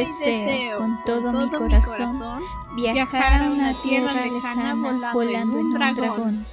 deseo con todo, mi, corazón, viajar a una tierra lejana volando, en un dragón.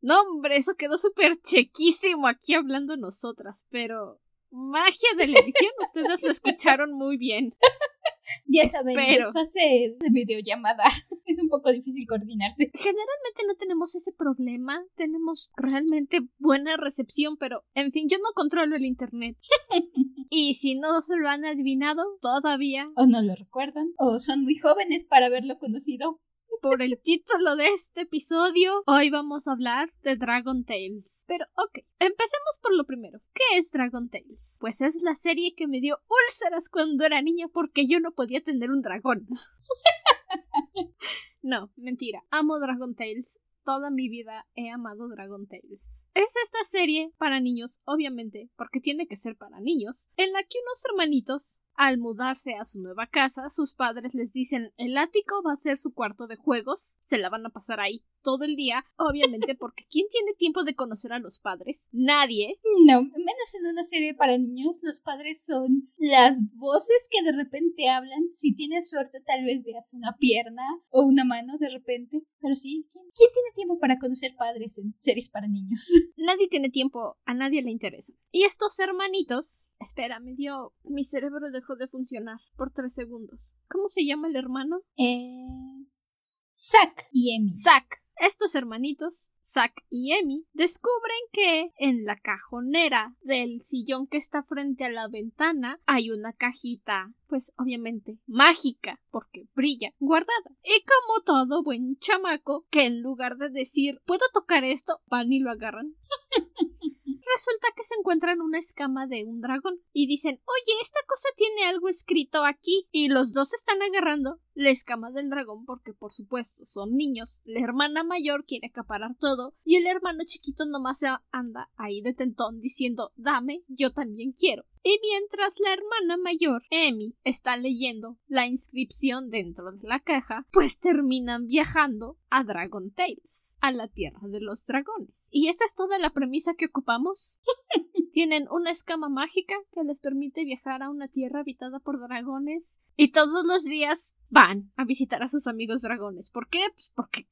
No, hombre, eso quedó súper chequísimo aquí hablando nosotras, pero magia de la edición, ustedes lo escucharon muy bien. Ya saben, es fase de videollamada. Es un poco difícil coordinarse. Generalmente no tenemos ese problema. Tenemos realmente buena recepción, pero en fin, yo no controlo el internet. y si no se lo han adivinado todavía. O no lo recuerdan. O son muy jóvenes para haberlo conocido por el título de este episodio, hoy vamos a hablar de Dragon Tales. Pero ok, empecemos por lo primero. ¿Qué es Dragon Tales? Pues es la serie que me dio úlceras cuando era niña porque yo no podía tener un dragón. no, mentira. Amo Dragon Tales toda mi vida he amado Dragon Tales. Es esta serie para niños, obviamente, porque tiene que ser para niños, en la que unos hermanitos al mudarse a su nueva casa, sus padres les dicen el ático va a ser su cuarto de juegos, se la van a pasar ahí todo el día, obviamente porque ¿quién tiene tiempo de conocer a los padres? Nadie. No, menos en una serie para niños, los padres son las voces que de repente hablan, si tienes suerte tal vez veas una pierna o una mano de repente, pero sí, ¿quién, quién tiene tiempo para conocer padres en series para niños? Nadie tiene tiempo, a nadie le interesa. Y estos hermanitos, espera, me dio, mi cerebro dejó de funcionar por tres segundos. ¿Cómo se llama el hermano? Es... Zack y Emi. Zack. Estos hermanitos, Zack y Emi, descubren que en la cajonera del sillón que está frente a la ventana hay una cajita, pues obviamente mágica, porque brilla, guardada. Y como todo buen chamaco, que en lugar de decir ¿puedo tocar esto? van y lo agarran. resulta que se encuentran una escama de un dragón y dicen, oye, esta cosa tiene algo escrito aquí. Y los dos están agarrando la escama del dragón porque, por supuesto, son niños. La hermana mayor quiere acaparar todo y el hermano chiquito nomás anda ahí de tentón diciendo, dame, yo también quiero. Y mientras la hermana mayor, Emi, está leyendo la inscripción dentro de la caja, pues terminan viajando a Dragon Tales, a la tierra de los dragones. Y esta es toda la premisa que ocupamos. Tienen una escama mágica que les permite viajar a una tierra habitada por dragones y todos los días van a visitar a sus amigos dragones. ¿Por qué? Pues porque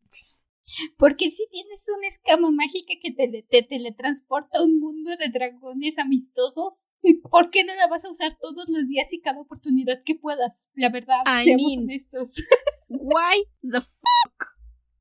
porque si tienes una escama mágica que te, teletransporta a un mundo de dragones amistosos, ¿por qué no la vas a usar todos los días y cada oportunidad que puedas? La verdad, seamos honestos. Why the fuck?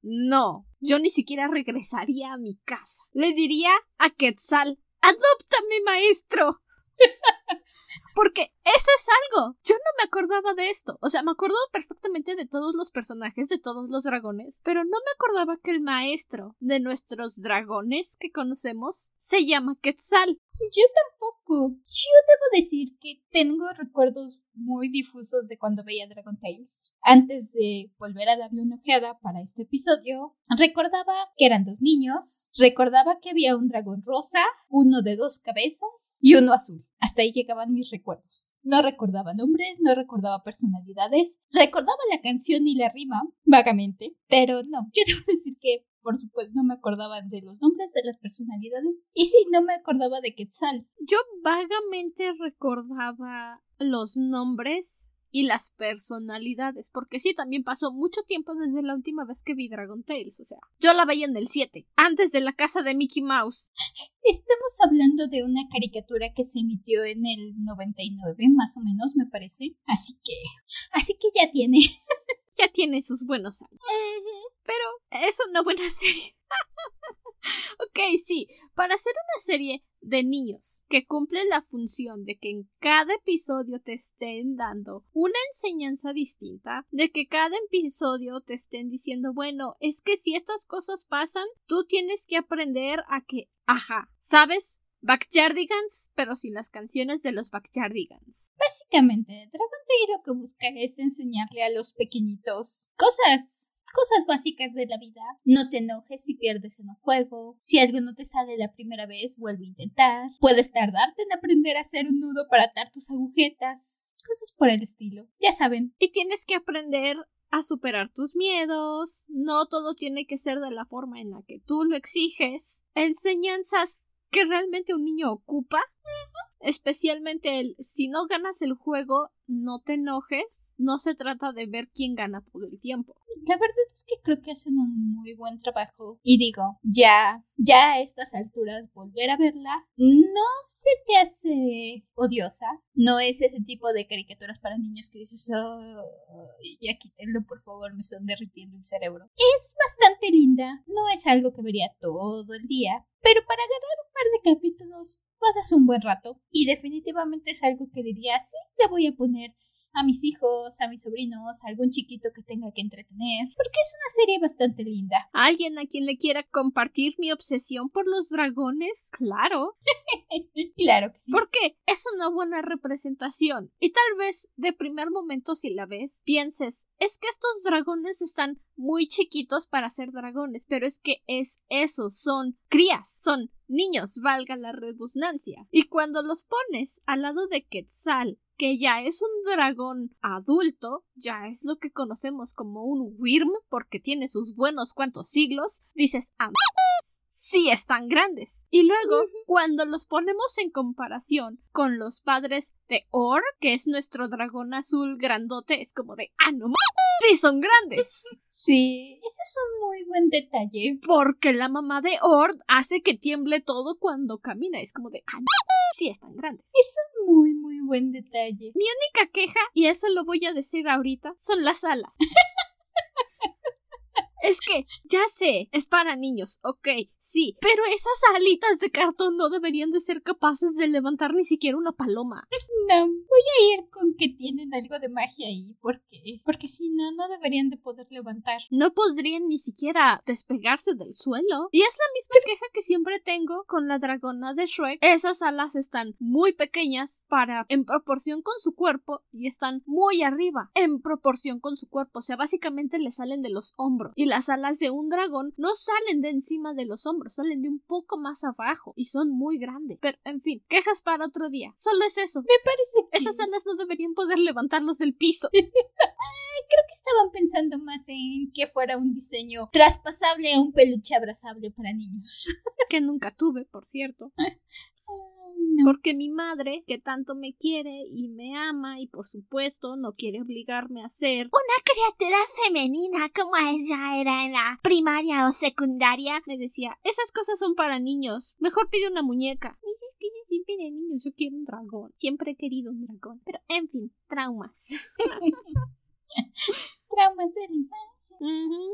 No, yo ni siquiera regresaría a mi casa. Le diría a Quetzal, adóptame, maestro. Porque eso es algo. Yo no me acordaba de esto. O sea, me acuerdo perfectamente de todos los personajes, de todos los dragones, pero no me acordaba que el maestro de nuestros dragones que conocemos se llama Quetzal. Yo tampoco. Yo debo decir que tengo recuerdos muy difusos de cuando veía Dragon Tales. Antes de volver a darle una ojeada para este episodio, recordaba que eran dos niños, recordaba que había un dragón rosa, uno de dos cabezas y uno azul. Hasta ahí llegaban mis recuerdos. No recordaba nombres, no recordaba personalidades, recordaba la canción y la rima, vagamente, pero no, yo debo decir que por supuesto, no me acordaba de los nombres de las personalidades. Y sí, no me acordaba de Quetzal. Yo vagamente recordaba los nombres y las personalidades, porque sí, también pasó mucho tiempo desde la última vez que vi Dragon Tales, o sea, yo la veía en el 7, antes de la casa de Mickey Mouse. Estamos hablando de una caricatura que se emitió en el 99, más o menos, me parece, así que, así que ya tiene. Ya tiene sus buenos años. Pero es una buena serie. ok, sí, para hacer una serie de niños que cumple la función de que en cada episodio te estén dando una enseñanza distinta, de que cada episodio te estén diciendo, bueno, es que si estas cosas pasan, tú tienes que aprender a que, ajá, ¿sabes? Backyardigans, pero sin las canciones de los Backyardigans. Básicamente, Dragon Tail lo que busca es enseñarle a los pequeñitos cosas cosas básicas de la vida. No te enojes si pierdes en un juego. Si algo no te sale la primera vez, vuelve a intentar. Puedes tardarte en aprender a hacer un nudo para atar tus agujetas. Cosas por el estilo. Ya saben. Y tienes que aprender a superar tus miedos. No todo tiene que ser de la forma en la que tú lo exiges. enseñanzas que realmente un niño ocupa. Especialmente el si no ganas el juego, no te enojes. No se trata de ver quién gana todo el tiempo. La verdad es que creo que hacen un muy buen trabajo. Y digo, ya, ya a estas alturas volver a verla no se te hace odiosa. No es ese tipo de caricaturas para niños que dices, oh, ya quítenlo por favor, me están derritiendo el cerebro. Es bastante linda. No es algo que vería todo el día. Pero para agarrar par de capítulos pasas un buen rato y definitivamente es algo que diría, sí, le voy a poner a mis hijos, a mis sobrinos, a algún chiquito que tenga que entretener, porque es una serie bastante linda. ¿Alguien a quien le quiera compartir mi obsesión por los dragones? Claro. claro que sí. Porque es una buena representación. Y tal vez de primer momento si la ves, pienses, es que estos dragones están muy chiquitos para ser dragones, pero es que es eso, son crías, son niños, valga la redundancia. Y cuando los pones al lado de Quetzal, que ya es un dragón adulto, ya es lo que conocemos como un Wyrm, porque tiene sus buenos cuantos siglos, dices, ah, sí están grandes. Y luego, cuando los ponemos en comparación con los padres de Or, que es nuestro dragón azul grandote, es como de, ah, no sí son grandes. Sí, ese es un muy buen detalle. Porque la mamá de Or hace que tiemble todo cuando camina, es como de, ah, sí están grandes. Es un muy, muy buen detalle. Mi única queja, y eso lo voy a decir ahorita, son las alas. Es que, ya sé, es para niños, ok, sí, pero esas alitas de cartón no deberían de ser capaces de levantar ni siquiera una paloma. No, voy a ir con que tienen algo de magia ahí, porque, porque si no, no deberían de poder levantar. No podrían ni siquiera despegarse del suelo. Y es la misma queja que siempre tengo con la dragona de Shrek. Esas alas están muy pequeñas para, en proporción con su cuerpo, y están muy arriba, en proporción con su cuerpo, o sea, básicamente le salen de los hombros. Y las alas de un dragón no salen de encima de los hombros, salen de un poco más abajo y son muy grandes. Pero, en fin, quejas para otro día. Solo es eso. Me parece que... Esas alas no deberían poder levantarlos del piso. creo que estaban pensando más en que fuera un diseño traspasable a un peluche abrazable para niños. que nunca tuve, por cierto. Porque mi madre, que tanto me quiere y me ama y por supuesto no quiere obligarme a ser una criatura femenina como ella era en la primaria o secundaria, me decía, esas cosas son para niños, mejor pide una muñeca. Y es que siempre de niños, yo quiero un dragón, siempre he querido un dragón, pero en fin, traumas. traumas de la infancia.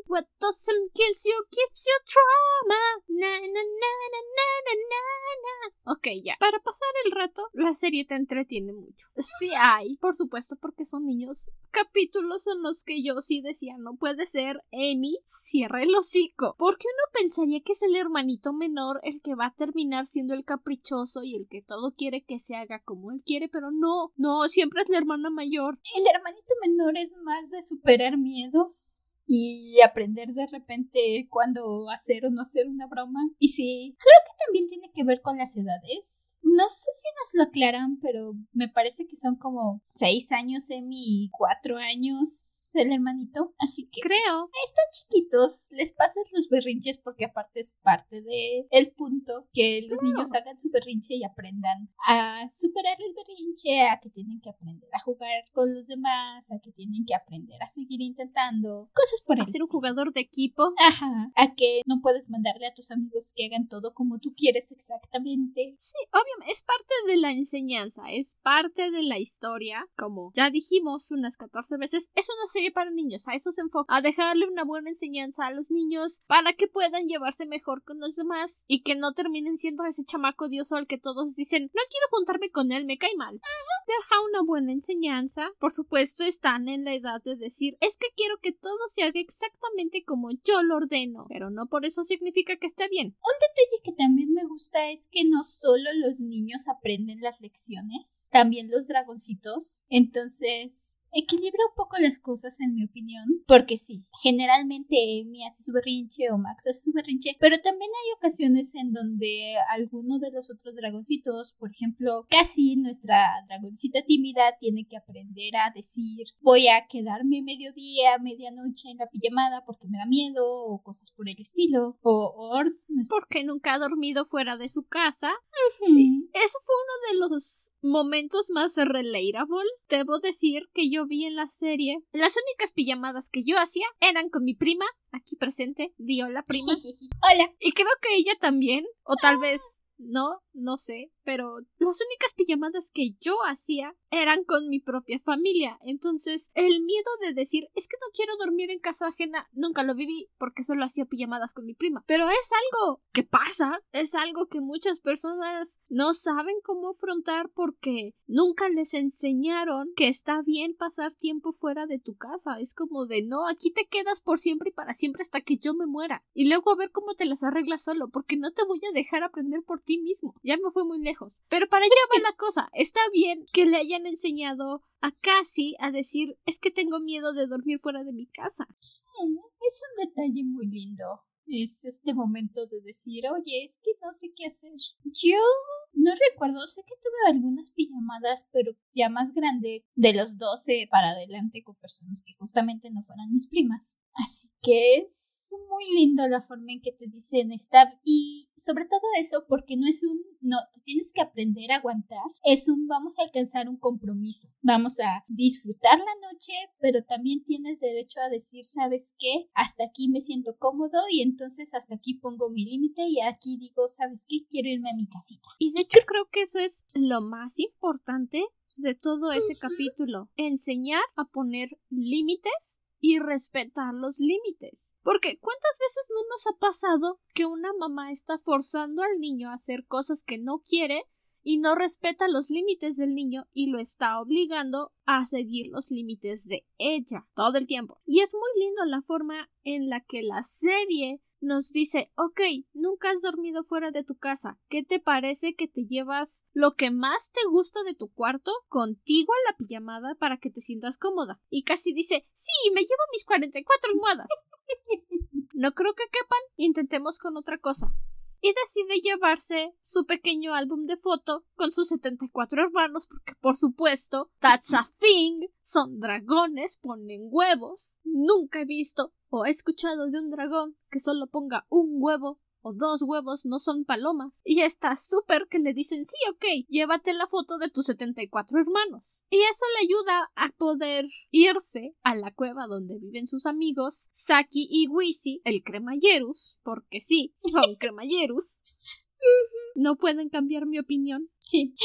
What doesn't kill you keeps you trauma. Na, na, na, na, na, na, na, Ok, ya. Para pasar el rato, la serie te entretiene mucho. Sí hay, por supuesto, porque son niños. Capítulos en los que yo sí decía, no puede ser, Amy, cierra el hocico. Porque uno pensaría que es el hermanito menor el que va a terminar siendo el caprichoso y el que todo quiere que se haga como él quiere, pero no, no, siempre es la hermana mayor. El hermanito menor es más de superar miedos y aprender de repente cuándo hacer o no hacer una broma. Y sí, creo que también tiene que ver con las edades. No sé si nos lo aclaran, pero me parece que son como seis años Emi y cuatro años el hermanito, así que creo. Están chiquitos, les pasas los berrinches porque aparte es parte de el punto que los niños hagan su berrinche y aprendan a superar el berrinche, a que tienen que aprender a jugar con los demás, a que tienen que aprender a seguir intentando cosas por a ser un jugador de equipo. Ajá, a que no puedes mandarle a tus amigos que hagan todo como tú quieres exactamente. Sí, obviamente es parte de la enseñanza, es parte de la historia, como ya dijimos unas 14 veces, es una serie para niños, a eso se enfoca, a dejarle una buena enseñanza a los niños para que puedan llevarse mejor con los demás y que no terminen siendo ese chamaco odioso al que todos dicen no quiero juntarme con él, me cae mal. Deja una buena enseñanza. Por supuesto, están en la edad de decir es que quiero que todo se haga exactamente como yo lo ordeno, pero no por eso significa que esté bien. Un detalle que también me gusta es que no solo los niños aprenden las lecciones, también los dragoncitos. Entonces, equilibra un poco las cosas en mi opinión, porque sí, generalmente Amy hace su berrinche o Max hace su berrinche, pero también hay ocasiones en donde alguno de los otros dragoncitos, por ejemplo, casi nuestra dragoncita tímida tiene que aprender a decir voy a quedarme mediodía, medianoche en la pijamada porque me da miedo o cosas por el estilo, o Orth, no sé. Porque nunca ha dormido fuera de su casa. Ese fue uno de los momentos más relatable. Debo decir que yo vi en la serie las únicas pijamadas que yo hacía eran con mi prima, aquí presente, Diola prima. Hola. Y creo que ella también, o tal vez no, no sé, pero las únicas pijamadas que yo hacía eran con mi propia familia. Entonces, el miedo de decir es que no quiero dormir en casa ajena nunca lo viví porque solo hacía pijamadas con mi prima. Pero es algo que pasa, es algo que muchas personas no saben cómo afrontar porque nunca les enseñaron que está bien pasar tiempo fuera de tu casa. Es como de no, aquí te quedas por siempre y para siempre hasta que yo me muera. Y luego a ver cómo te las arreglas solo porque no te voy a dejar aprender por ti mismo. Ya me fue muy lejos. Pero para allá va la cosa. Está bien que le hayan enseñado a Cassie a decir es que tengo miedo de dormir fuera de mi casa. es un detalle muy lindo. Es este momento de decir, oye, es que no sé qué hacer. Yo no recuerdo, sé que tuve algunas pijamadas, pero ya más grande, de los 12 para adelante, con personas que justamente no fueran mis primas. Así que es muy lindo la forma en que te dicen está y sobre todo eso porque no es un no te tienes que aprender a aguantar es un vamos a alcanzar un compromiso vamos a disfrutar la noche pero también tienes derecho a decir sabes qué hasta aquí me siento cómodo y entonces hasta aquí pongo mi límite y aquí digo sabes qué quiero irme a mi casita. Y de hecho creo que eso es lo más importante de todo ese capítulo enseñar a poner límites y respetar los límites. Porque ¿cuántas veces no nos ha pasado que una mamá está forzando al niño a hacer cosas que no quiere y no respeta los límites del niño y lo está obligando a seguir los límites de ella todo el tiempo. Y es muy lindo la forma en la que la serie nos dice, ok, nunca has dormido fuera de tu casa. ¿Qué te parece que te llevas lo que más te gusta de tu cuarto contigo a la pijamada para que te sientas cómoda? Y casi dice, sí, me llevo mis 44 almohadas. no creo que quepan. Intentemos con otra cosa y decide llevarse su pequeño álbum de foto con sus 74 hermanos porque por supuesto, that's a thing, son dragones, ponen huevos. Nunca he visto o he escuchado de un dragón que solo ponga un huevo o dos huevos no son palomas. Y está súper que le dicen sí, ok, llévate la foto de tus 74 hermanos. Y eso le ayuda a poder irse a la cueva donde viven sus amigos, Saki y Wisi, el cremallerus, porque sí, son cremallerus. No pueden cambiar mi opinión. Sí.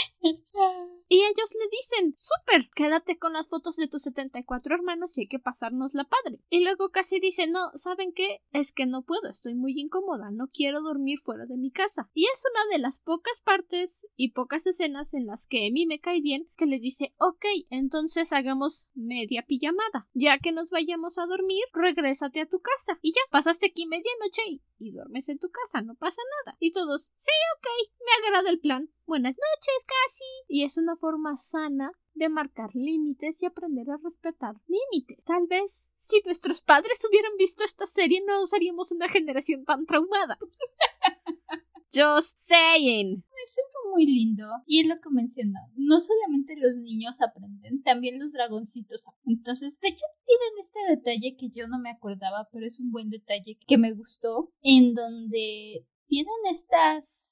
Y ellos le dicen, súper, quédate con las fotos de tus 74 hermanos y hay que pasarnos la padre. Y luego casi dice, no, ¿saben qué? Es que no puedo, estoy muy incómoda, no quiero dormir fuera de mi casa. Y es una de las pocas partes y pocas escenas en las que mí me cae bien que le dice, ok, entonces hagamos media pijamada. Ya que nos vayamos a dormir, regrésate a tu casa. Y ya, pasaste aquí medianoche y, y duermes en tu casa, no pasa nada. Y todos, sí, ok, me agrada el plan buenas noches casi. Y es una forma sana de marcar límites y aprender a respetar límites. Tal vez si nuestros padres hubieran visto esta serie no seríamos una generación tan traumada. Just saying. Me siento muy lindo. Y es lo que mencionó. No solamente los niños aprenden, también los dragoncitos. Entonces, de hecho, tienen este detalle que yo no me acordaba, pero es un buen detalle que me gustó. En donde tienen estas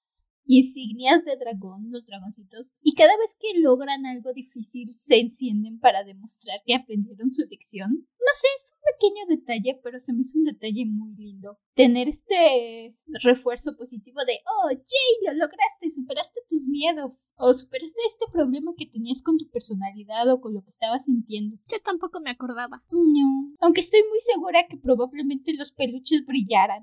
insignias de dragón, los dragoncitos, y cada vez que logran algo difícil se encienden para demostrar que aprendieron su lección. No sé, es un pequeño detalle, pero se me hizo un detalle muy lindo tener este refuerzo positivo de, oh, Jay, lo lograste, superaste tus miedos, o superaste este problema que tenías con tu personalidad o con lo que estabas sintiendo. Yo tampoco me acordaba. No, aunque estoy muy segura que probablemente los peluches brillaran,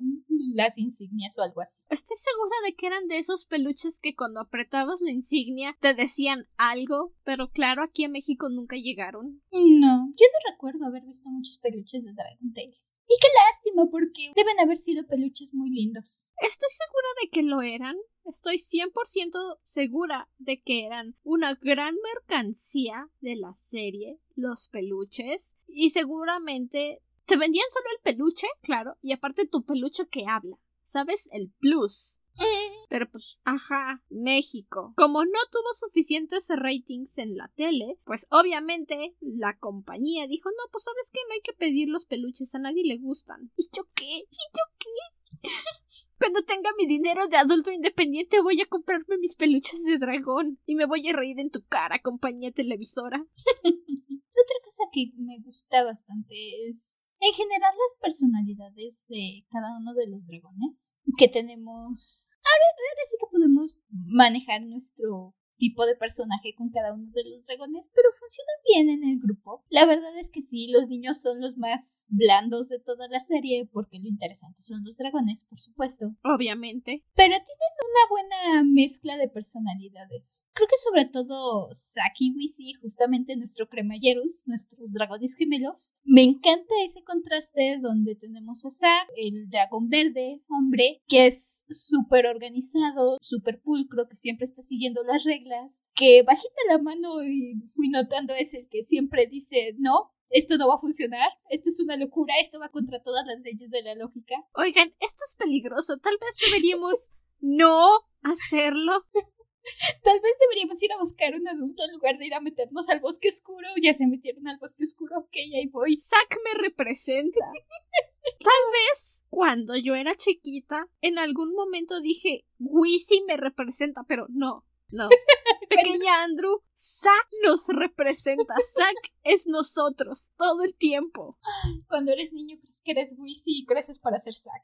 las insignias o algo así. Estoy segura de que eran de esos peluches que cuando apretabas la insignia te decían algo, pero claro, aquí en México nunca llegaron. No, yo no recuerdo haber visto muchos peluches de Dragon Tales. Y qué lástima, porque deben haber sido peluches muy lindos. Estoy segura de que lo eran, estoy 100% segura de que eran una gran mercancía de la serie, los peluches, y seguramente te vendían solo el peluche, claro, y aparte tu peluche que habla, ¿sabes? El plus. Pero pues, ajá, México. Como no tuvo suficientes ratings en la tele, pues obviamente la compañía dijo, no, pues sabes que no hay que pedir los peluches, a nadie le gustan. ¿Y yo qué? ¿Y yo qué? Cuando tenga mi dinero de adulto independiente voy a comprarme mis peluches de dragón y me voy a reír en tu cara, compañía televisora. Otra cosa que me gusta bastante es en general las personalidades de cada uno de los dragones que tenemos. Ahora, ahora sí que podemos manejar nuestro tipo de personaje con cada uno de los dragones, pero funcionan bien en el grupo. La verdad es que sí, los niños son los más blandos de toda la serie, porque lo interesante son los dragones, por supuesto. Obviamente. Pero tienen una buena mezcla de personalidades. Creo que sobre todo Saki y Wisi, justamente nuestro cremalleros, nuestros dragones gemelos. Me encanta ese contraste donde tenemos a Zack, el dragón verde, hombre, que es súper organizado, súper pulcro, que siempre está siguiendo las reglas que bajita la mano y fui notando es el que siempre dice, no, esto no va a funcionar, esto es una locura, esto va contra todas las leyes de la lógica. Oigan, esto es peligroso, tal vez deberíamos no hacerlo. Tal vez deberíamos ir a buscar un adulto en lugar de ir a meternos al bosque oscuro. Ya se metieron al bosque oscuro, ok, ahí voy. Zack me representa. Tal vez cuando yo era chiquita, en algún momento dije, Wisi me representa, pero no, no. Pequeña Andrew, Zack nos representa. Zack es nosotros todo el tiempo. Cuando eres niño crees que eres Wisi y creces para ser Zack.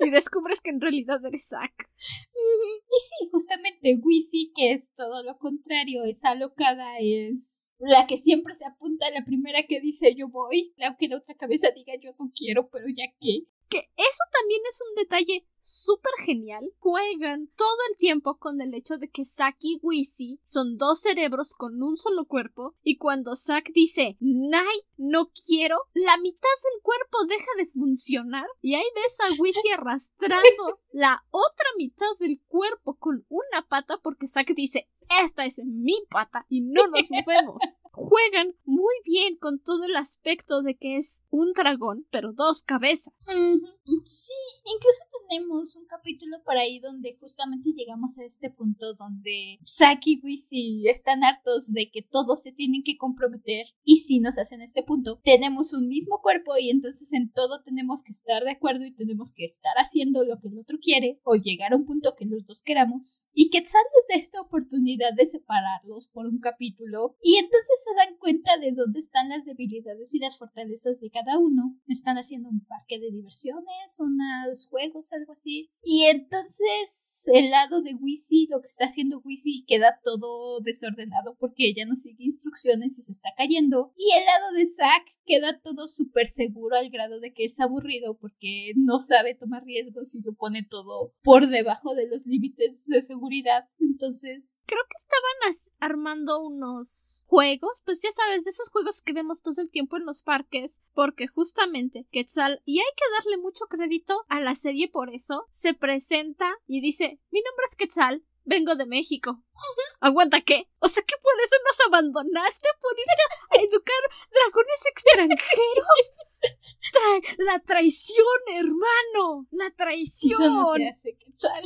y descubres que en realidad eres Zack. Y sí, justamente Wisi, que es todo lo contrario, es alocada, es la que siempre se apunta, la primera que dice yo voy, aunque la otra cabeza diga yo no quiero, pero ya que que eso también es un detalle súper genial. Juegan todo el tiempo con el hecho de que Zack y Wisi son dos cerebros con un solo cuerpo y cuando Zack dice Nay, no quiero, la mitad del cuerpo deja de funcionar y ahí ves a Wisi arrastrando la otra mitad del cuerpo con una pata porque Zack dice esta es mi pata y no nos movemos. Juegan muy bien con todo el aspecto de que es un dragón, pero dos cabezas. Sí, incluso tenemos un capítulo por ahí donde justamente llegamos a este punto donde Saki y Wisi están hartos de que todos se tienen que comprometer y si nos hacen este punto, tenemos un mismo cuerpo y entonces en todo tenemos que estar de acuerdo y tenemos que estar haciendo lo que el otro quiere o llegar a un punto que los dos queramos. Y que sales de esta oportunidad de separarlos por un capítulo y entonces se dan cuenta de dónde están las debilidades y las fortalezas de cada uno. Están haciendo un parque de diversiones, unos juegos, algo así. Y entonces el lado de Wisi, lo que está haciendo Wisi, queda todo desordenado porque ella no sigue instrucciones y se está cayendo. Y el lado de Zack queda todo súper seguro al grado de que es aburrido porque no sabe tomar riesgos y lo pone todo por debajo de los límites de seguridad. Entonces... Creo que estaban armando unos juegos, pues ya sabes, de esos juegos que vemos todo el tiempo en los parques, porque justamente Quetzal, y hay que darle mucho crédito a la serie por eso, se presenta y dice mi nombre es Quetzal, vengo de México. ¿Aguanta qué? O sea que por eso nos abandonaste por irte a educar dragones extranjeros. La traición, hermano. La traición. Eso no se hace, Quetzal.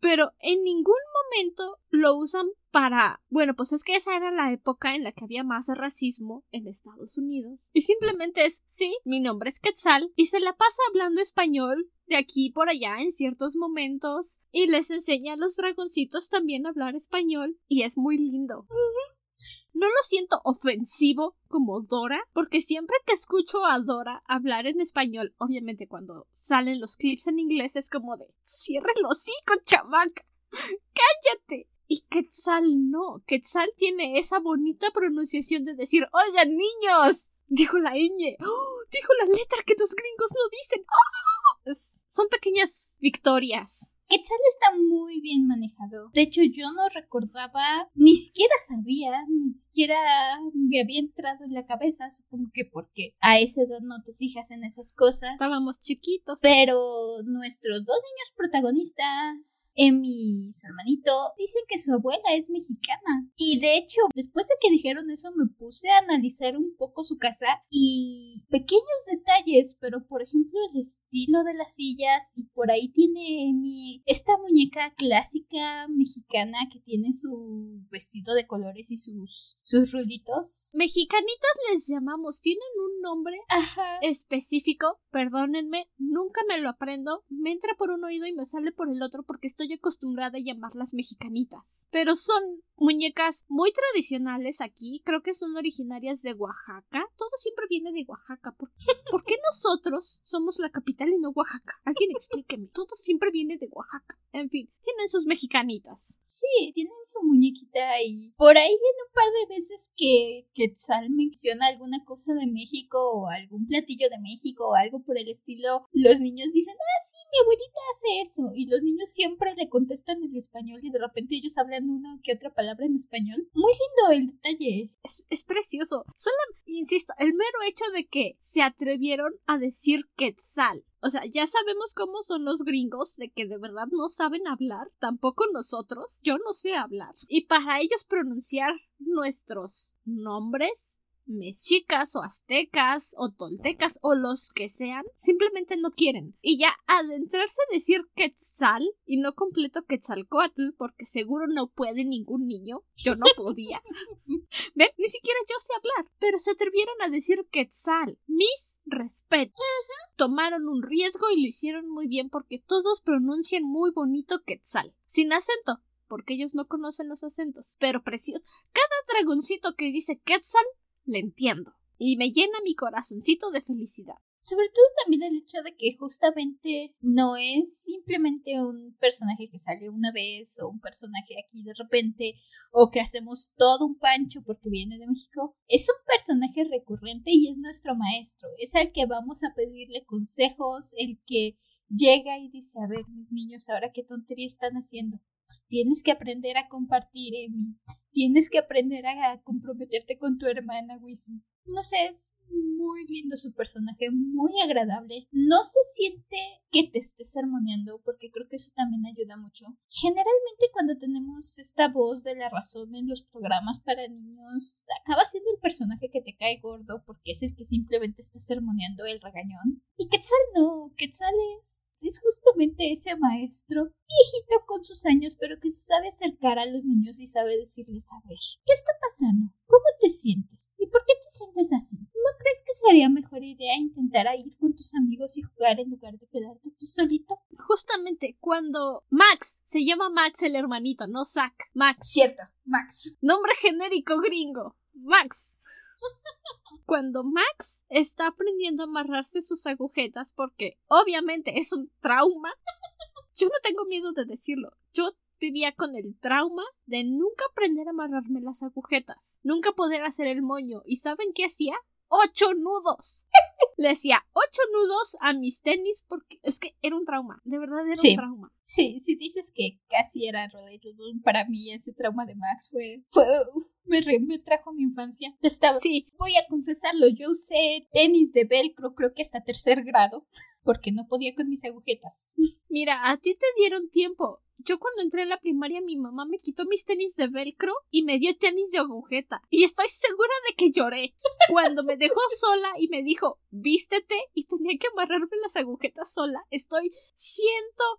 Pero en ningún momento lo usan para. Bueno, pues es que esa era la época en la que había más racismo en Estados Unidos. Y simplemente es, sí, mi nombre es Quetzal y se la pasa hablando español de aquí por allá en ciertos momentos y les enseña a los dragoncitos también a hablar español y es muy lindo. No lo siento ofensivo como Dora, porque siempre que escucho a Dora hablar en español, obviamente cuando salen los clips en inglés es como de cierre el hocico, chamaca. ¡Cállate! Y Quetzal no. Quetzal tiene esa bonita pronunciación de decir, oigan niños. Dijo la ñ. ¡Oh! Dijo la letra que los gringos no dicen. ¡Oh! son pequeñas victorias Quetzal está muy bien manejado. De hecho, yo no recordaba, ni siquiera sabía, ni siquiera me había entrado en la cabeza, supongo que porque a esa edad no te fijas en esas cosas. Estábamos chiquitos. Pero nuestros dos niños protagonistas, Emi y su hermanito, dicen que su abuela es mexicana. Y de hecho, después de que dijeron eso, me puse a analizar un poco su casa y pequeños detalles, pero por ejemplo el estilo de las sillas y por ahí tiene esta muñeca clásica mexicana que tiene su vestido de colores y sus sus rulitos. Mexicanitos les llamamos, tienen un nombre Ajá. específico, perdónenme, nunca me lo aprendo, me entra por un oído y me sale por el otro porque estoy acostumbrada a llamarlas mexicanitas. Pero son muñecas muy tradicionales aquí, creo que son originarias de Oaxaca. Todo siempre viene de Oaxaca. ¿Por, ¿por qué nosotros somos la capital y no Oaxaca? Alguien explíqueme. Todo siempre viene de Oaxaca. En fin, tienen sus mexicanitas. Sí, tienen su muñequita y por ahí en un par de veces que Quetzal menciona alguna cosa de México o algún platillo de México o algo por el estilo, los niños dicen, ah, sí, mi abuelita hace eso. Y los niños siempre le contestan en español y de repente ellos hablan una que otra palabra en español. Muy lindo el detalle. Es, es precioso. Solo, insisto, el mero hecho de que se atrevieron a decir Quetzal. O sea, ya sabemos cómo son los gringos, de que de verdad no saben hablar, tampoco nosotros, yo no sé hablar. Y para ellos pronunciar nuestros nombres, mexicas o aztecas o toltecas o los que sean, simplemente no quieren. Y ya adentrarse a decir Quetzal y no completo Quetzalcoatl, porque seguro no puede ningún niño, yo no podía. ¿Ven? Ni siquiera yo sé hablar, pero se atrevieron a decir Quetzal. Mis respetos. Tomaron un riesgo y lo hicieron muy bien porque todos pronuncian muy bonito Quetzal, sin acento. Porque ellos no conocen los acentos. Pero precioso. Cada dragoncito que dice Quetzal le entiendo. Y me llena mi corazoncito de felicidad. Sobre todo también el hecho de que justamente no es simplemente un personaje que sale una vez o un personaje aquí de repente o que hacemos todo un pancho porque viene de México. Es un personaje recurrente y es nuestro maestro. Es al que vamos a pedirle consejos, el que llega y dice, a ver, mis niños, ahora qué tontería están haciendo. Tienes que aprender a compartir, Emi. Tienes que aprender a comprometerte con tu hermana, Wisi. No sé, muy lindo su personaje, muy agradable. No se siente que te esté sermoneando, porque creo que eso también ayuda mucho. Generalmente cuando tenemos esta voz de la razón en los programas para niños, acaba siendo el personaje que te cae gordo, porque es el que simplemente está sermoneando el regañón. Y Quetzal no, Quetzal es es justamente ese maestro viejito con sus años, pero que sabe acercar a los niños y sabe decirles, a ver, ¿qué está pasando? ¿Cómo te sientes? ¿Y por qué te sientes así? ¿No crees que sería mejor idea intentar ir con tus amigos y jugar en lugar de quedarte tú solito? Justamente cuando Max, se llama Max el hermanito, no Zack, Max. Cierto, Max. Nombre genérico gringo, Max. Cuando Max está aprendiendo a amarrarse sus agujetas porque obviamente es un trauma, yo no tengo miedo de decirlo. Yo vivía con el trauma de nunca aprender a amarrarme las agujetas, nunca poder hacer el moño. ¿Y saben qué hacía? ¡Ocho nudos! Le hacía ocho nudos a mis tenis porque es que era un trauma, de verdad era Sí. un trauma. Sí, si dices que casi era relatable, para mí ese trauma de Max fue, fue uf, me, re- me trajo mi infancia. Te estaba, Sí, Voy a confesarlo, yo usé tenis de velcro creo que hasta tercer grado, porque no podía con mis agujetas. Mira, a ti te dieron tiempo. Yo cuando entré en la primaria mi mamá me quitó mis tenis de velcro y me dio tenis de agujeta. Y estoy segura de que lloré. Cuando me dejó sola y me dijo, vístete y tenía que amarrarme las agujetas sola, estoy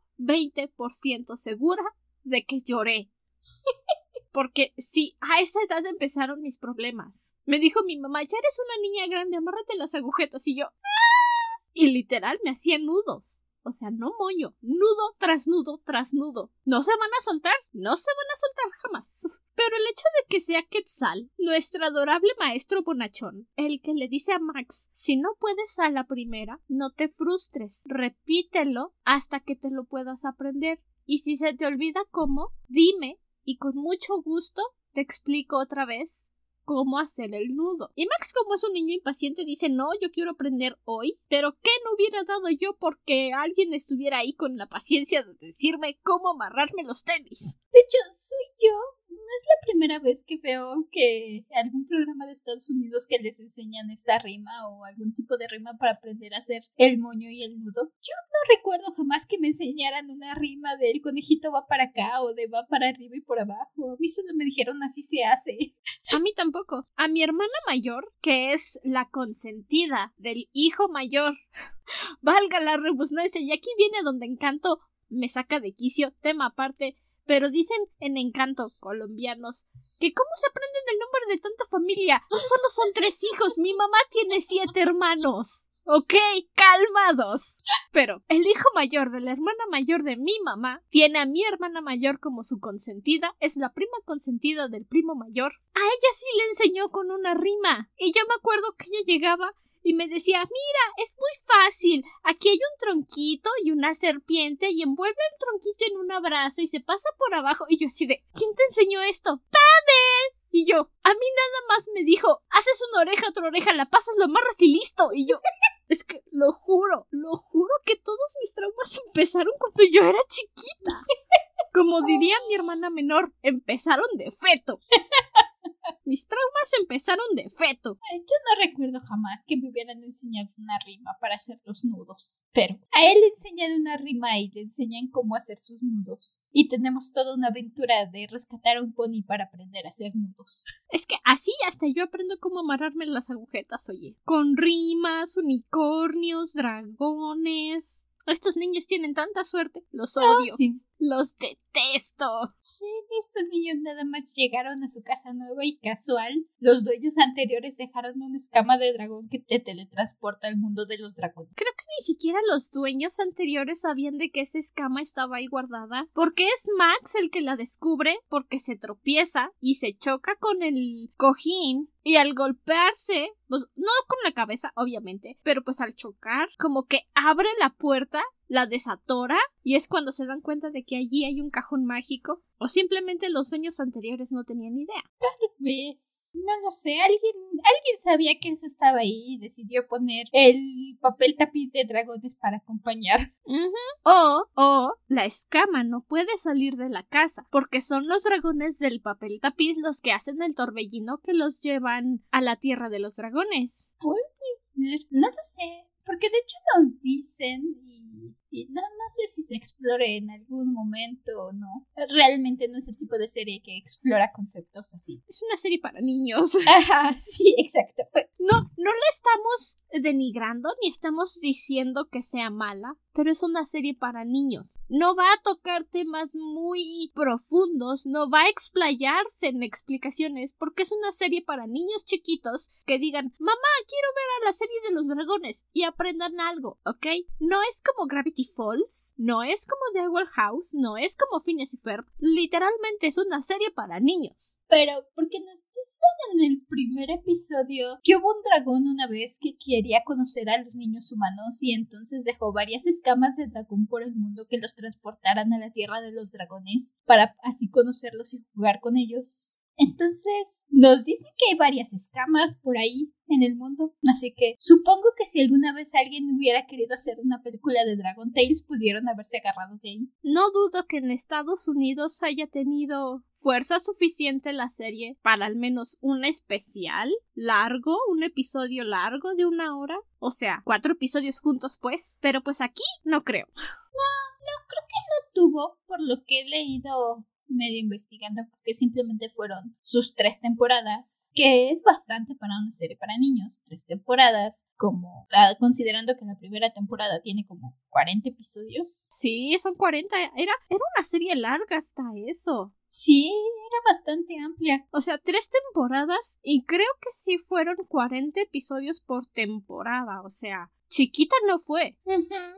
120% segura de que lloré. Porque sí, a esa edad empezaron mis problemas. Me dijo mi mamá, ya eres una niña grande, amárrate las agujetas. Y yo, "Ah". y literal me hacía nudos. O sea, no moño, nudo tras nudo tras nudo. ¿No se van a soltar? No se van a soltar jamás. Pero el hecho de que sea Quetzal, nuestro adorable maestro bonachón, el que le dice a Max, si no puedes a la primera, no te frustres, repítelo hasta que te lo puedas aprender. Y si se te olvida cómo, dime y con mucho gusto te explico otra vez cómo hacer el nudo. Y Max, como es un niño impaciente, dice, no, yo quiero aprender hoy, pero ¿qué no hubiera dado yo porque alguien estuviera ahí con la paciencia de decirme cómo amarrarme los tenis? De hecho, soy yo. No es la primera vez que veo que algún programa de Estados Unidos que les enseñan esta rima o algún tipo de rima para aprender a hacer el moño y el nudo. Yo no recuerdo jamás que me enseñaran una rima de el conejito va para acá o de va para arriba y por abajo. A mí solo me dijeron así se hace. A mí tampoco. A mi hermana mayor, que es la consentida del hijo mayor, valga la rebusnancia, y aquí viene donde Encanto me saca de quicio, tema aparte, pero dicen en Encanto, colombianos, que cómo se aprenden el nombre de tanta familia. Solo son tres hijos, mi mamá tiene siete hermanos. Ok, calmados. Pero el hijo mayor de la hermana mayor de mi mamá tiene a mi hermana mayor como su consentida, es la prima consentida del primo mayor. A ella sí le enseñó con una rima. Y yo me acuerdo que ella llegaba y me decía, mira, es muy fácil. Aquí hay un tronquito y una serpiente y envuelve el tronquito en un abrazo y se pasa por abajo. Y yo así de, ¿quién te enseñó esto? ¡Pavel! Y yo, a mí nada más me dijo, haces una oreja, otra oreja, la pasas, lo amarras y listo. Y yo, es que lo juro, lo juro que todos mis traumas empezaron cuando yo era chiquita. Como diría mi hermana menor, empezaron de feto. Mis traumas empezaron de feto. Yo no recuerdo jamás que me hubieran enseñado una rima para hacer los nudos. Pero a él le enseñan una rima y le enseñan cómo hacer sus nudos. Y tenemos toda una aventura de rescatar a un pony para aprender a hacer nudos. Es que así hasta yo aprendo cómo amarrarme las agujetas, oye. Con rimas, unicornios, dragones. Estos niños tienen tanta suerte. Los odio. sí. Los detesto. Sí, estos niños nada más llegaron a su casa nueva y casual. Los dueños anteriores dejaron una escama de dragón que te teletransporta al mundo de los dragones. Creo que ni siquiera los dueños anteriores sabían de que esa escama estaba ahí guardada. Porque es Max el que la descubre porque se tropieza y se choca con el cojín y al golpearse, pues no con la cabeza, obviamente, pero pues al chocar, como que abre la puerta, la desatora, y es cuando se dan cuenta de que allí hay un cajón mágico, o simplemente los dueños anteriores no tenían idea. Tal vez. No lo sé. Alguien, alguien sabía que eso estaba ahí y decidió poner el papel tapiz de dragones para acompañar. Ujú. O, o, la escama no puede salir de la casa, porque son los dragones del papel tapiz los que hacen el torbellino que los llevan a la tierra de los dragones. Puede ser. No lo sé. Porque de hecho nos dicen y, y no, no sé si se explore en algún momento o no. Realmente no es el tipo de serie que explora conceptos así. Es una serie para niños. Ajá, sí, exacto. No, no la estamos denigrando ni estamos diciendo que sea mala, pero es una serie para niños. No va a tocar temas muy profundos, no va a explayarse en explicaciones, porque es una serie para niños chiquitos que digan, mamá, quiero ver a la serie de los dragones y aprendan algo, ¿ok? No es como Gravity Falls, no es como The Owl House, no es como Phineas y Ferb, literalmente es una serie para niños. Pero, porque nos dicen en el primer episodio que hubo un dragón una vez que quería conocer a los niños humanos y entonces dejó varias escamas de dragón por el mundo que los transportaran a la tierra de los dragones para así conocerlos y jugar con ellos. Entonces, nos dicen que hay varias escamas por ahí en el mundo. Así que supongo que si alguna vez alguien hubiera querido hacer una película de Dragon Tales, pudieron haberse agarrado de ahí. No dudo que en Estados Unidos haya tenido fuerza suficiente la serie para al menos un especial largo, un episodio largo de una hora. O sea, cuatro episodios juntos, pues. Pero pues aquí no creo. No, creo que no tuvo, por lo que he leído medio investigando que simplemente fueron sus tres temporadas, que es bastante para una serie para niños, tres temporadas, como ah, considerando que la primera temporada tiene como 40 episodios. Sí, son 40. Era, era una serie larga hasta eso. Sí, era bastante amplia. O sea, tres temporadas y creo que sí fueron 40 episodios por temporada. O sea, chiquita no fue.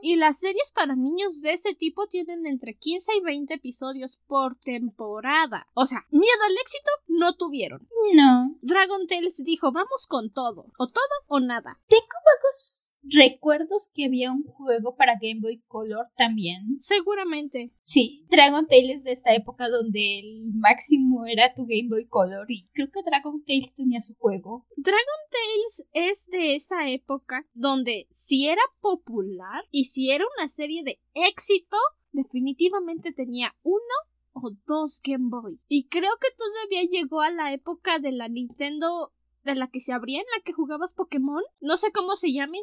Y las series para niños de ese tipo tienen entre 15 y 20 episodios por temporada. O sea, miedo al éxito no tuvieron. No. Dragon Tales dijo, vamos con todo. O todo o nada. Tengo vagos recuerdos que había un juego para Game Boy Color también. Seguramente. Sí, Dragon Tales es de esta época donde el máximo era tu Game Boy Color y creo que Dragon Tales tenía su juego. Dragon Tales es de esa época donde si era popular y si era una serie de éxito, definitivamente tenía uno o dos Game Boy. Y creo que todavía llegó a la época de la Nintendo de la que se abría en la que jugabas Pokémon. No sé cómo se llame.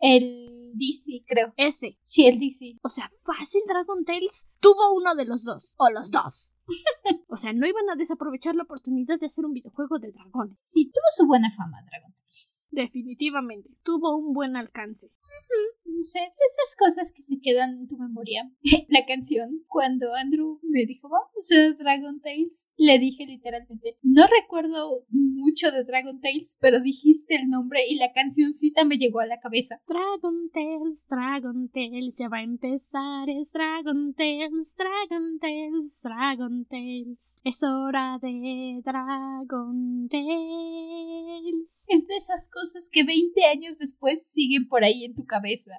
El DC, creo. Ese. Sí, el DC. O sea, fácil Dragon Tales tuvo uno de los dos. O los dos. o sea, no iban a desaprovechar la oportunidad de hacer un videojuego de dragones. Sí, tuvo su buena fama Dragon Tales. Definitivamente, tuvo un buen alcance. No sé, esas cosas que se quedan en tu memoria. la canción, cuando Andrew me dijo, vamos a hacer Dragon Tales, le dije literalmente, no recuerdo mucho de Dragon Tales, pero dijiste el nombre y la cancioncita me llegó a la cabeza. Dragon Tales, Dragon Tales, ya va a empezar, es Dragon Tales, Dragon Tales, Dragon Tales. Es hora de Dragon Tales. Es de esas cosas que 20 años después siguen por ahí en tu cabeza.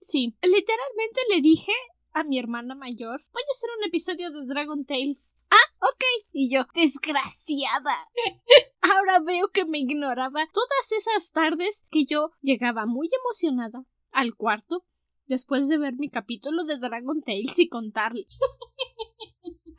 sí, literalmente le dije a mi hermana mayor, voy a hacer un episodio de Dragon Tales. Ah, ok. Y yo, desgraciada. Ahora veo que me ignoraba todas esas tardes que yo llegaba muy emocionada al cuarto después de ver mi capítulo de Dragon Tales y contarle.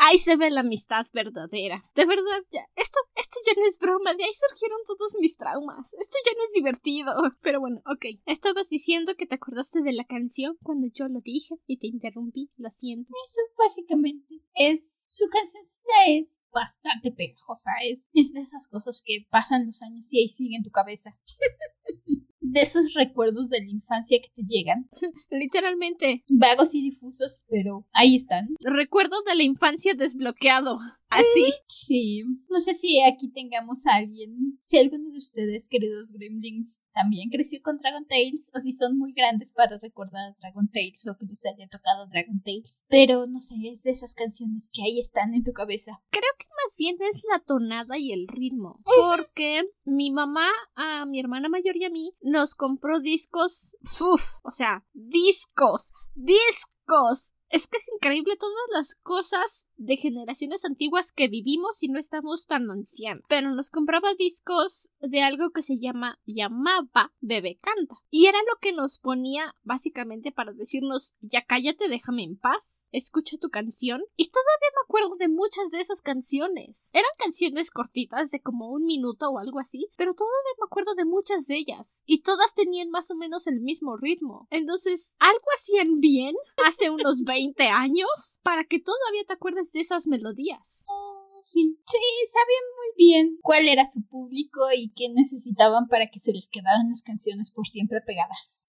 Ahí se ve la amistad verdadera. De verdad, ya. Esto, esto ya no es broma. De ahí surgieron todos mis traumas. Esto ya no es divertido. Pero bueno, ok. Estabas diciendo que te acordaste de la canción cuando yo lo dije y te interrumpí. Lo siento. Eso básicamente es. Su cancioncita es bastante pegajosa. Es, es de esas cosas que pasan los años y ahí sigue en tu cabeza. de esos recuerdos de la infancia que te llegan. Literalmente. Vagos y difusos, pero ahí están. Recuerdo de la infancia desbloqueado. Así. Sí. No sé si aquí tengamos a alguien, si alguno de ustedes, queridos Gremlins, también creció con Dragon Tales o si son muy grandes para recordar Dragon Tales o que les haya tocado Dragon Tales. Pero no sé, es de esas canciones que ahí están en tu cabeza. Creo que más bien es la tonada y el ritmo. Porque mi mamá, a mi hermana mayor y a mí, nos compró discos. Uf, o sea, discos. Discos. Es que es increíble todas las cosas de generaciones antiguas que vivimos y no estamos tan ancianos. Pero nos compraba discos de algo que se llama llamaba Bebé Canta. Y era lo que nos ponía básicamente para decirnos ya cállate, déjame en paz, escucha tu canción. Y todavía me acuerdo de muchas de esas canciones. Eran canciones cortitas de como un minuto o algo así, pero todavía me acuerdo de muchas de ellas. Y todas tenían más o menos el mismo ritmo. Entonces, algo hacían bien hace unos 20 años para que todavía te acuerdes de esas melodías. Oh, sí. Sí, sabían muy bien cuál era su público y qué necesitaban para que se les quedaran las canciones por siempre pegadas.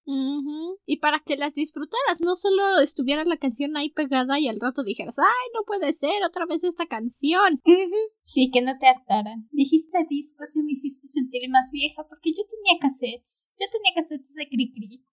Y para que las disfrutaras, no solo estuviera la canción ahí pegada y al rato dijeras, ay, no puede ser otra vez esta canción. Sí, que no te hartaran. Dijiste discos y me hiciste sentir más vieja porque yo tenía cassettes. Yo tenía cassettes de Cricri.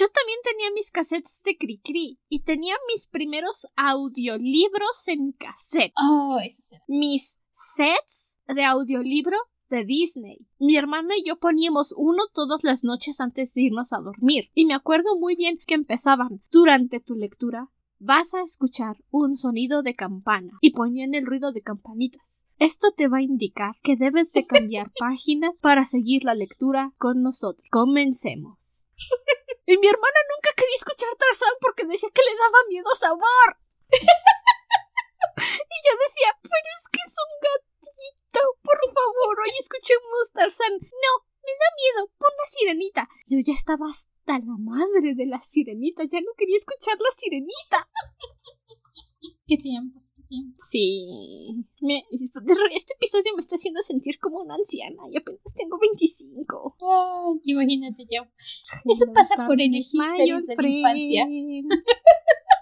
Yo también tenía mis cassettes de Cricri y tenía mis primeros audiolibros en cassette. Oh, esos eran. Mis sets de audiolibro de Disney. Mi hermana y yo poníamos uno todas las noches antes de irnos a dormir. Y me acuerdo muy bien que empezaban durante tu lectura. Vas a escuchar un sonido de campana y ponían el ruido de campanitas. Esto te va a indicar que debes de cambiar página para seguir la lectura con nosotros. Comencemos. Y mi hermana nunca quería escuchar Tarzán porque decía que le daba miedo sabor. y yo decía, pero es que es un gatito, por favor, hoy escuchemos Tarzán. No, me da miedo, pon la sirenita. Yo ya estaba hasta la madre de la sirenita, ya no quería escuchar la sirenita. Qué tiempos, qué tiempos. Sí. Me, este episodio me está haciendo sentir como una anciana. Yo apenas tengo 25. Ay, imagínate yo. Eso pasa por elegir series de la infancia.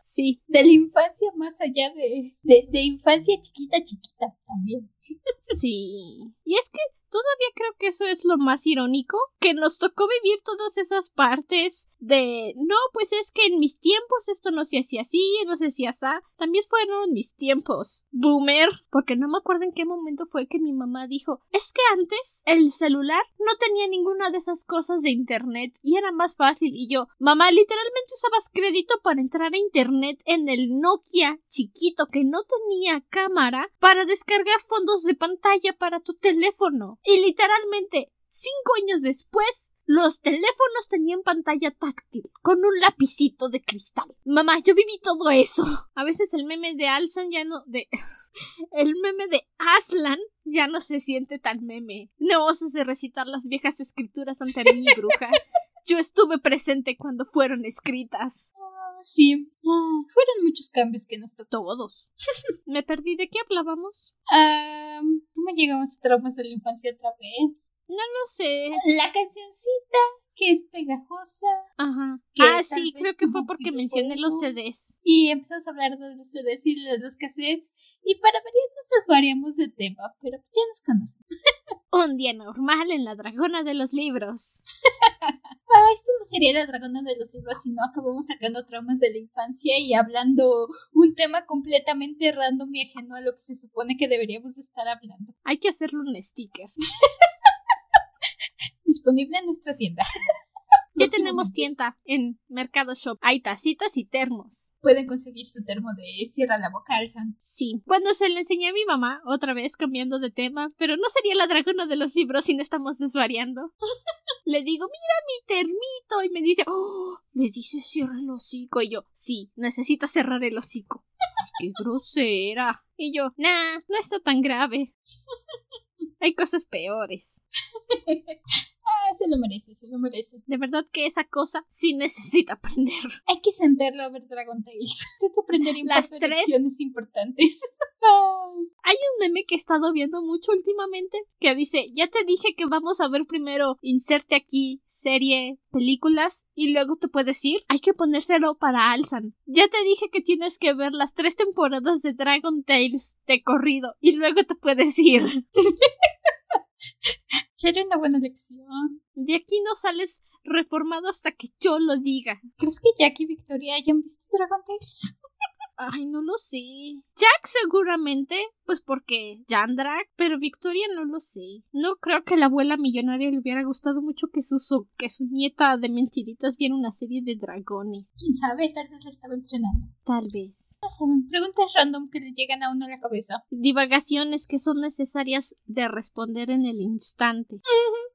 Sí. De la infancia más allá de, de, de infancia chiquita, chiquita también. Sí. Y es que Todavía creo que eso es lo más irónico, que nos tocó vivir todas esas partes de no, pues es que en mis tiempos esto no se hacía así, no se hacía así. También fueron mis tiempos. Boomer. Porque no me acuerdo en qué momento fue que mi mamá dijo, es que antes el celular no tenía ninguna de esas cosas de internet y era más fácil. Y yo, mamá, literalmente usabas crédito para entrar a internet en el Nokia chiquito que no tenía cámara para descargar fondos de pantalla para tu teléfono. Y literalmente, cinco años después, los teléfonos tenían pantalla táctil, con un lapicito de cristal. Mamá, yo viví todo eso. A veces el meme de Alsan ya no. de. el meme de Aslan ya no se siente tan meme. No osas de recitar las viejas escrituras ante mí, bruja. Yo estuve presente cuando fueron escritas. Sí. Ah, fueron muchos cambios que nos tocó. Todos. Me perdí. ¿De qué hablábamos? Ah, ¿Cómo llegamos a traumas de la infancia otra vez? No lo sé. La cancioncita que es pegajosa. Ajá. Ah, sí, creo que fue porque mencioné los. CDs. Y empezamos a hablar de los CDs y de los cassettes. Y para variar nos desvariamos de tema, pero ya nos conocen. Un día normal en la dragona de los libros. No sería la dragona de los libros, sino acabamos sacando traumas de la infancia y hablando un tema completamente random y ajeno a lo que se supone que deberíamos estar hablando. Hay que hacerle un sticker. Disponible en nuestra tienda. Ya tenemos tienda en Mercado Shop. Hay tacitas y termos. Pueden conseguir su termo de cierra la boca alzan. Sí. Bueno, se lo enseñé a mi mamá, otra vez cambiando de tema, pero no sería la dragona de los libros si no estamos desvariando. Le digo, mira mi termito, y me dice, oh, le dice cierra el hocico, y yo, sí, necesita cerrar el hocico. Qué grosera. Y yo, nah, no está tan grave. Hay cosas peores. Se lo merece, se lo merece. De verdad que esa cosa sí necesita aprender. Hay que sentarlo a ver Dragon Tales. Creo que aprender Las tres- lecciones importantes. Ay, Hay un meme que he estado viendo mucho últimamente que dice, ya te dije que vamos a ver primero inserte aquí serie, películas y luego te puedes ir. Hay que ponérselo para Alsan. Ya te dije que tienes que ver las tres temporadas de Dragon Tales de corrido y luego te puedes ir. Sería una buena lección. De aquí no sales reformado hasta que yo lo diga. ¿Crees que Jack y Victoria hayan visto Dragon Tales? Ay, no lo sé. Jack seguramente, pues porque Jandrak, pero Victoria no lo sé. No creo que la abuela millonaria le hubiera gustado mucho que su, su- que su nieta de mentiritas viera una serie de dragones. Quién sabe, tal vez la estaba entrenando. Tal vez. No saben, preguntas random que le llegan a uno a la cabeza. Divagaciones que son necesarias de responder en el instante.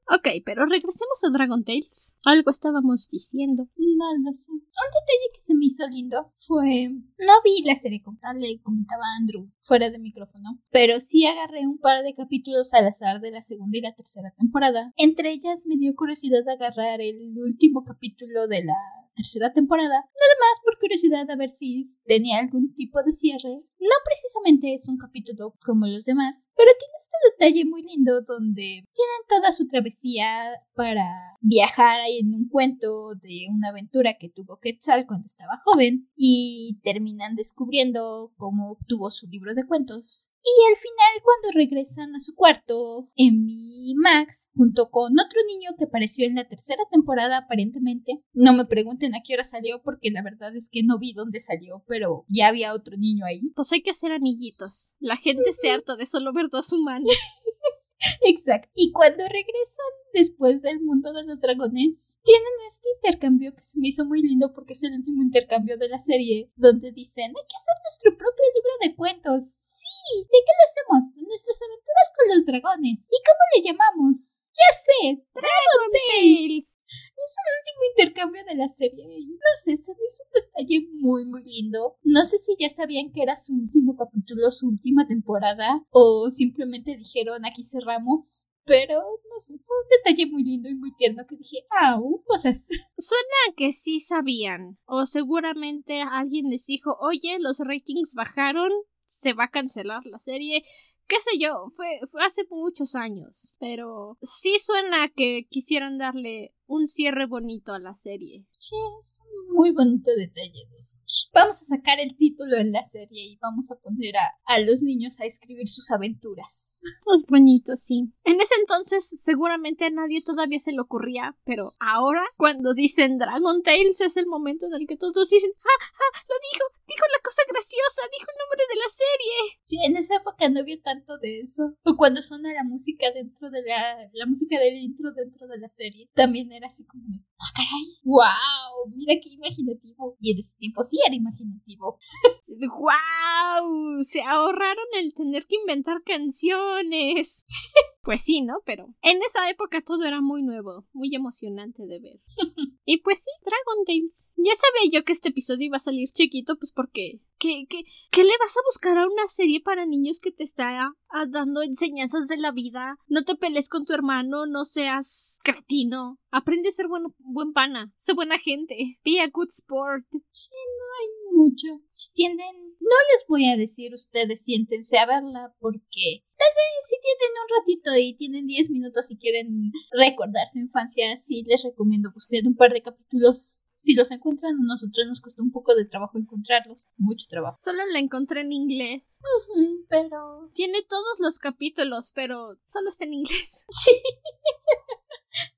Ok, pero regresemos a Dragon Tales. Algo estábamos diciendo. No lo sé. Un detalle que se me hizo lindo fue. No vi la serie como tal, le comentaba a Andrew fuera de micrófono, pero sí agarré un par de capítulos al azar de la segunda y la tercera temporada. Entre ellas me dio curiosidad agarrar el último capítulo de la tercera temporada, nada más por curiosidad a ver si tenía algún tipo de cierre. No precisamente es un capítulo como los demás, pero tiene este detalle muy lindo donde tienen toda su travesía para viajar en un cuento de una aventura que tuvo Quetzal cuando estaba joven y terminan descubriendo cómo obtuvo su libro de cuentos. Y al final, cuando regresan a su cuarto, Emmy y Max, junto con otro niño que apareció en la tercera temporada aparentemente, no me pregunten a qué hora salió porque la verdad es que no vi dónde salió, pero ya había otro niño ahí. Pues hay que hacer amiguitos. La gente se harta de solo ver dos humanos. Exacto. Y cuando regresan después del mundo de los dragones, tienen este intercambio que se me hizo muy lindo porque es el último intercambio de la serie, donde dicen, hay que hacer nuestro propio libro de cuentos. Sí, ¿de qué lo hacemos? De nuestras aventuras con los dragones. ¿Y cómo le llamamos? Ya sé, Dragon Tale. Tales. Es el último intercambio de la serie. No sé, se me hizo un detalle muy, muy lindo. No sé si ya sabían que era su último capítulo, su última temporada, o simplemente dijeron aquí cerramos. Pero, no sé, fue un detalle muy lindo y muy tierno que dije, ah, cosas. Suena que sí sabían. O seguramente alguien les dijo, oye, los ratings bajaron, se va a cancelar la serie. Qué sé yo, fue, fue hace muchos años. Pero sí suena que quisieran darle un cierre bonito a la serie. Sí, es un muy bonito detalle decir. Vamos a sacar el título en la serie y vamos a poner a, a los niños a escribir sus aventuras. Es bonito, sí. En ese entonces seguramente a nadie todavía se le ocurría, pero ahora cuando dicen Dragon Tales es el momento en el que todos dicen, ¡ah, ah! Lo dijo, dijo la cosa graciosa, dijo el nombre de la serie. Sí, en esa época no había tanto de eso. O cuando suena la música dentro de la, la música del intro dentro de la serie, también era así como de, ¡ah, caray! ¡Wow! Mira qué imaginativo. Y en ese tiempo sí era imaginativo. ¡Wow! Se ahorraron el tener que inventar canciones. Pues sí, ¿no? Pero en esa época todo era muy nuevo, muy emocionante de ver. y pues sí, Dragon Tales. Ya sabía yo que este episodio iba a salir chiquito, pues porque ¿Qué, qué, qué le vas a buscar a una serie para niños que te está ah, dando enseñanzas de la vida? No te pelees con tu hermano, no seas cretino. Aprende a ser buen, buen pana, sé buena gente. Be a good sport. Sí, no hay mucho. Si tienen, no les voy a decir ustedes siéntense a verla porque tal vez si tienen un ratito y tienen 10 minutos y quieren recordar su infancia, sí les recomiendo buscar un par de capítulos si los encuentran, a nosotros nos costó un poco de trabajo encontrarlos. Mucho trabajo. Solo la encontré en inglés. Pero. Tiene todos los capítulos, pero solo está en inglés. Sí.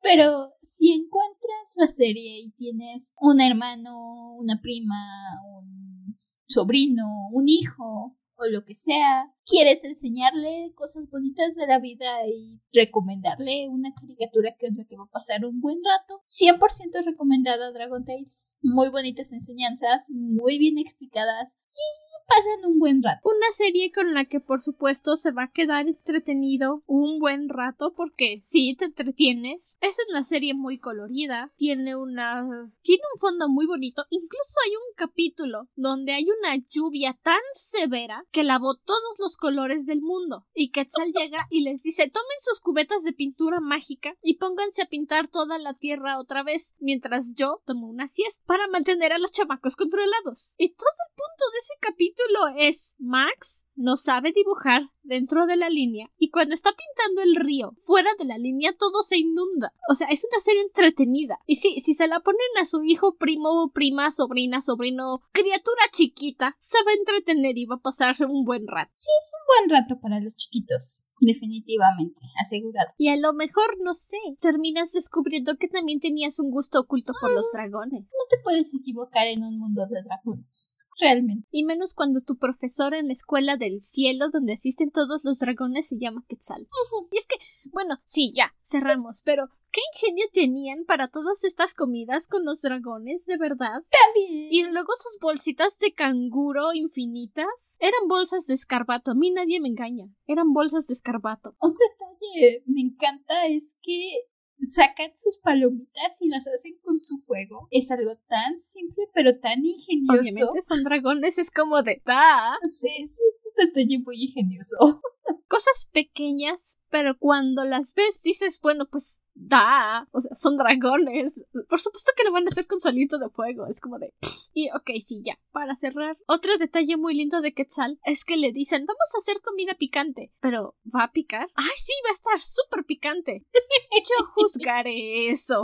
Pero si encuentras la serie y tienes un hermano, una prima, un sobrino, un hijo o lo que sea, quieres enseñarle cosas bonitas de la vida y recomendarle una caricatura que es la que va a pasar un buen rato, 100% recomendada Dragon Tales. Muy bonitas enseñanzas, muy bien explicadas y pasan un buen rato. Una serie con la que por supuesto se va a quedar entretenido un buen rato porque sí te entretienes. Es una serie muy colorida, tiene una tiene un fondo muy bonito, incluso hay un capítulo donde hay una lluvia tan severa que lavó todos los colores del mundo y Quetzal llega y les dice tomen sus cubetas de pintura mágica y pónganse a pintar toda la tierra otra vez mientras yo tomo una siesta para mantener a los chamacos controlados. Y todo el punto de ese capítulo es Max no sabe dibujar dentro de la línea y cuando está pintando el río fuera de la línea todo se inunda. O sea, es una serie entretenida. Y sí, si se la ponen a su hijo, primo, prima, sobrina, sobrino, criatura chiquita, se va a entretener y va a pasar un buen rato. Sí, es un buen rato para los chiquitos. Definitivamente, asegurado. Y a lo mejor, no sé, terminas descubriendo que también tenías un gusto oculto por los dragones. No te puedes equivocar en un mundo de dragones. Realmente. Y menos cuando tu profesor en la escuela del cielo donde asisten todos los dragones se llama Quetzal. Y es que, bueno, sí, ya, cerramos, pero ¿qué ingenio tenían para todas estas comidas con los dragones, de verdad? También. Y luego sus bolsitas de canguro infinitas. Eran bolsas de escarbato, a mí nadie me engaña. Eran bolsas de escarbato. Un detalle me encanta es que sacan sus palomitas y las hacen con su fuego. Es algo tan simple pero tan ingenioso. Obviamente son dragones, es como de ¡ta! Sí, sí, es un detalle muy ingenioso. Cosas pequeñas, pero cuando las ves dices, bueno, pues da, o sea, son dragones. Por supuesto que lo van a hacer con su aliento de fuego. Es como de. Y ok, sí, ya. Para cerrar, otro detalle muy lindo de Quetzal es que le dicen, vamos a hacer comida picante. Pero, ¿va a picar? ¡Ay, sí! Va a estar súper picante. Yo juzgaré eso.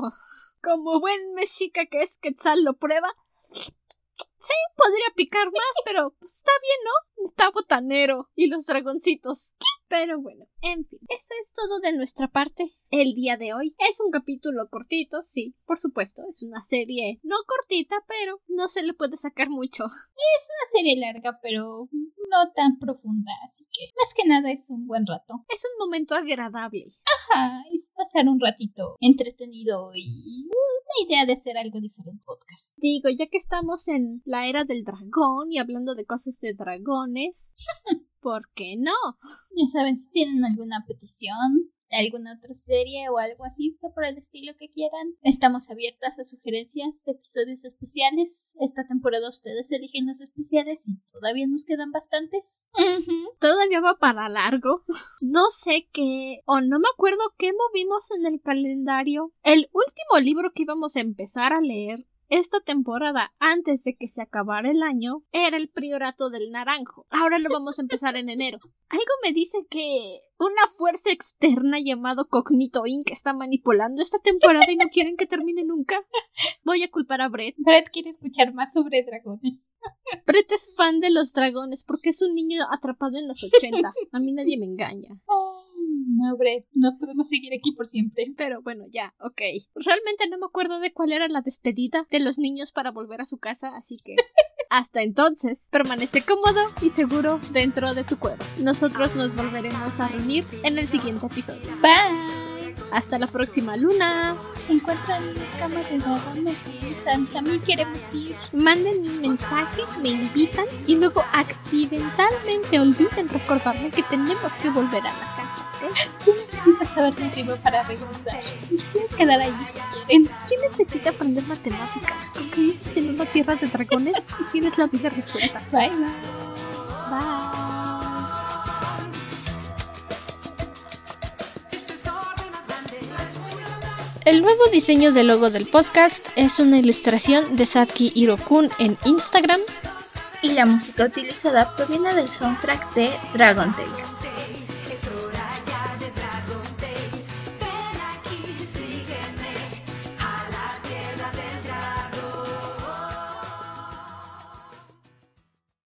Como buen mexica que es, Quetzal lo prueba. Sí, podría picar más, pero pues, está bien, ¿no? Está botanero. Y los dragoncitos. Pero bueno, en fin, eso es todo de nuestra parte el día de hoy. Es un capítulo cortito, sí, por supuesto, es una serie no cortita, pero no se le puede sacar mucho. Es una serie larga, pero no tan profunda, así que más que nada es un buen rato. Es un momento agradable. Ajá, es pasar un ratito entretenido y una idea de hacer algo diferente podcast. Digo, ya que estamos en la era del dragón y hablando de cosas de dragones, ¿por qué no? Ya saben, si tienen alguna petición, alguna otra serie o algo así que por el estilo que quieran, estamos abiertas a sugerencias de episodios especiales. Esta temporada ustedes eligen los especiales y todavía nos quedan bastantes. Todavía va para largo. No sé qué, o no me acuerdo qué movimos en el calendario. El último libro que íbamos a empezar a leer esta temporada, antes de que se acabara el año, era el priorato del naranjo. Ahora lo vamos a empezar en enero. Algo me dice que una fuerza externa llamado Cognito Inc. está manipulando esta temporada y no quieren que termine nunca. Voy a culpar a Brett. Brett quiere escuchar más sobre dragones. Brett es fan de los dragones porque es un niño atrapado en los 80. A mí nadie me engaña. No, Brett, no podemos seguir aquí por siempre. Pero bueno, ya, ok. Realmente no me acuerdo de cuál era la despedida de los niños para volver a su casa, así que hasta entonces, permanece cómodo y seguro dentro de tu cueva. Nosotros nos volveremos a reunir en el siguiente episodio. Bye. Hasta la próxima luna. Si encuentran una escama de dragón, nos avisan. También queremos ir. Manden un mensaje, me invitan y luego accidentalmente olviden recordarme que tenemos que volver a la casa. ¿Quién necesita saber de arriba para regresar? Nos podemos quedar ahí si quieren. ¿Quién necesita aprender matemáticas? Con que vives en una tierra de dragones y tienes la vida resuelta. Bye bye. Bye. El nuevo diseño del logo del podcast es una ilustración de Satki Hirokun en Instagram. Y la música utilizada proviene del soundtrack de Dragon Tales.